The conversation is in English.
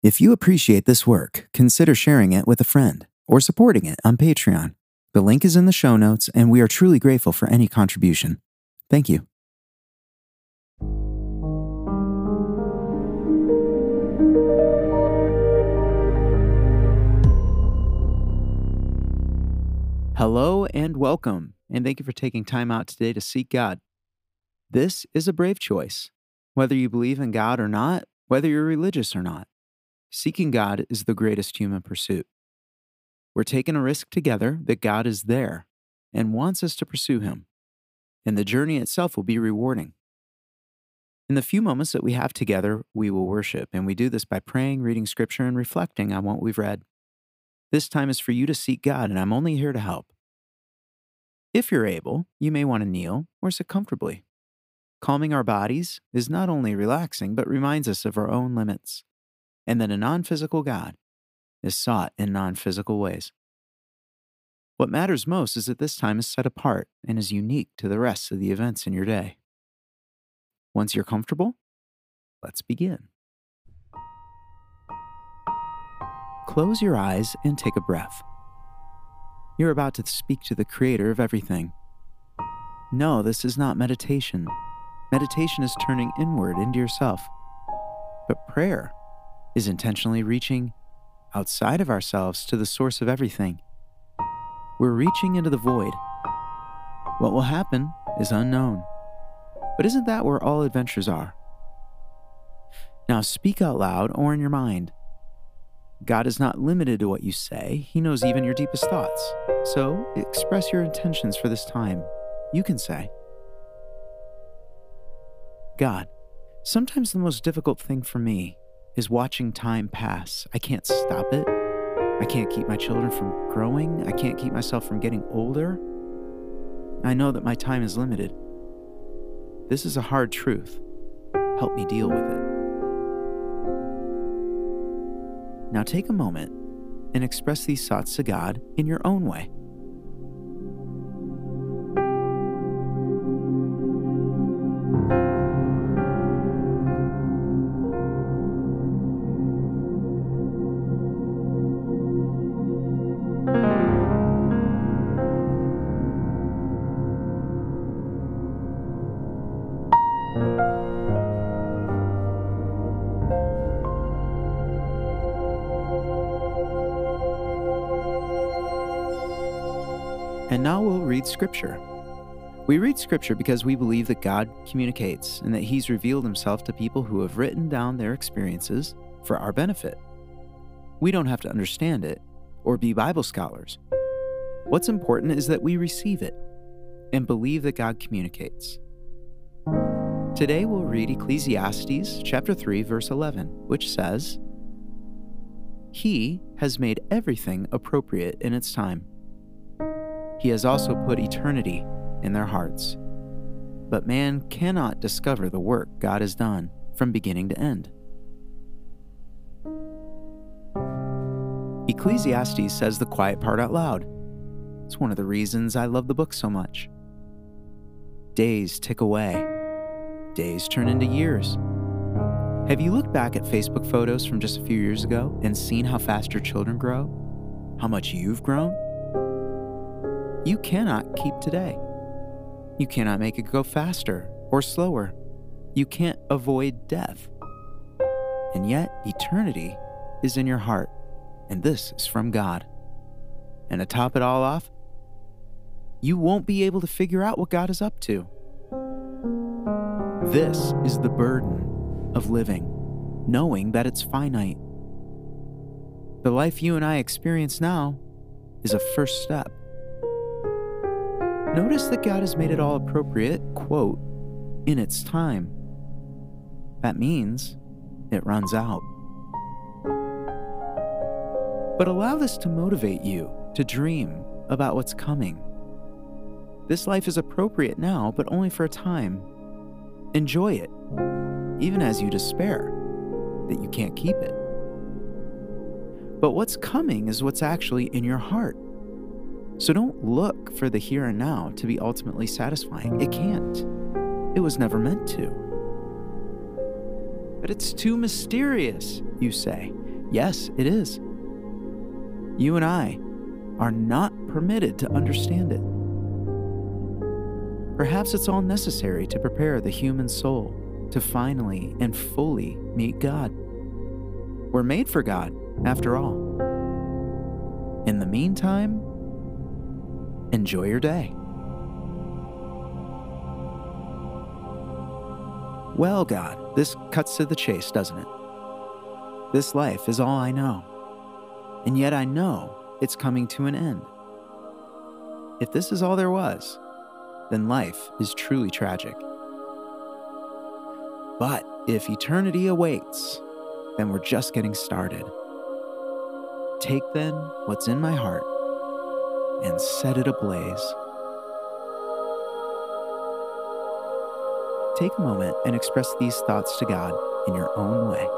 If you appreciate this work, consider sharing it with a friend or supporting it on Patreon. The link is in the show notes, and we are truly grateful for any contribution. Thank you. Hello and welcome, and thank you for taking time out today to seek God. This is a brave choice. Whether you believe in God or not, whether you're religious or not, seeking God is the greatest human pursuit. We're taking a risk together that God is there and wants us to pursue Him, and the journey itself will be rewarding. In the few moments that we have together, we will worship, and we do this by praying, reading scripture, and reflecting on what we've read. This time is for you to seek God, and I'm only here to help. If you're able, you may want to kneel or sit comfortably. Calming our bodies is not only relaxing, but reminds us of our own limits, and that a non physical God is sought in non physical ways. What matters most is that this time is set apart and is unique to the rest of the events in your day. Once you're comfortable, let's begin. Close your eyes and take a breath. You're about to speak to the creator of everything. No, this is not meditation. Meditation is turning inward into yourself. But prayer is intentionally reaching outside of ourselves to the source of everything. We're reaching into the void. What will happen is unknown. But isn't that where all adventures are? Now speak out loud or in your mind. God is not limited to what you say, He knows even your deepest thoughts. So express your intentions for this time. You can say, God, sometimes the most difficult thing for me is watching time pass. I can't stop it. I can't keep my children from growing. I can't keep myself from getting older. I know that my time is limited. This is a hard truth. Help me deal with it. Now take a moment and express these thoughts to God in your own way. And now we'll read Scripture. We read Scripture because we believe that God communicates and that He's revealed Himself to people who have written down their experiences for our benefit. We don't have to understand it or be Bible scholars. What's important is that we receive it and believe that God communicates. Today we'll read Ecclesiastes chapter 3 verse 11, which says, "He has made everything appropriate in its time." He has also put eternity in their hearts. But man cannot discover the work God has done from beginning to end. Ecclesiastes says the quiet part out loud. It's one of the reasons I love the book so much. Days tick away, days turn into years. Have you looked back at Facebook photos from just a few years ago and seen how fast your children grow? How much you've grown? You cannot keep today. You cannot make it go faster or slower. You can't avoid death. And yet, eternity is in your heart, and this is from God. And to top it all off, you won't be able to figure out what God is up to. This is the burden of living, knowing that it's finite. The life you and I experience now is a first step. Notice that God has made it all appropriate, quote, in its time. That means it runs out. But allow this to motivate you to dream about what's coming. This life is appropriate now, but only for a time. Enjoy it, even as you despair that you can't keep it. But what's coming is what's actually in your heart. So don't look for the here and now to be ultimately satisfying. It can't. It was never meant to. But it's too mysterious, you say. Yes, it is. You and I are not permitted to understand it. Perhaps it's all necessary to prepare the human soul to finally and fully meet God. We're made for God, after all. In the meantime, enjoy your day. Well, God, this cuts to the chase, doesn't it? This life is all I know, and yet I know it's coming to an end. If this is all there was, then life is truly tragic. But if eternity awaits, then we're just getting started. Take then what's in my heart and set it ablaze. Take a moment and express these thoughts to God in your own way.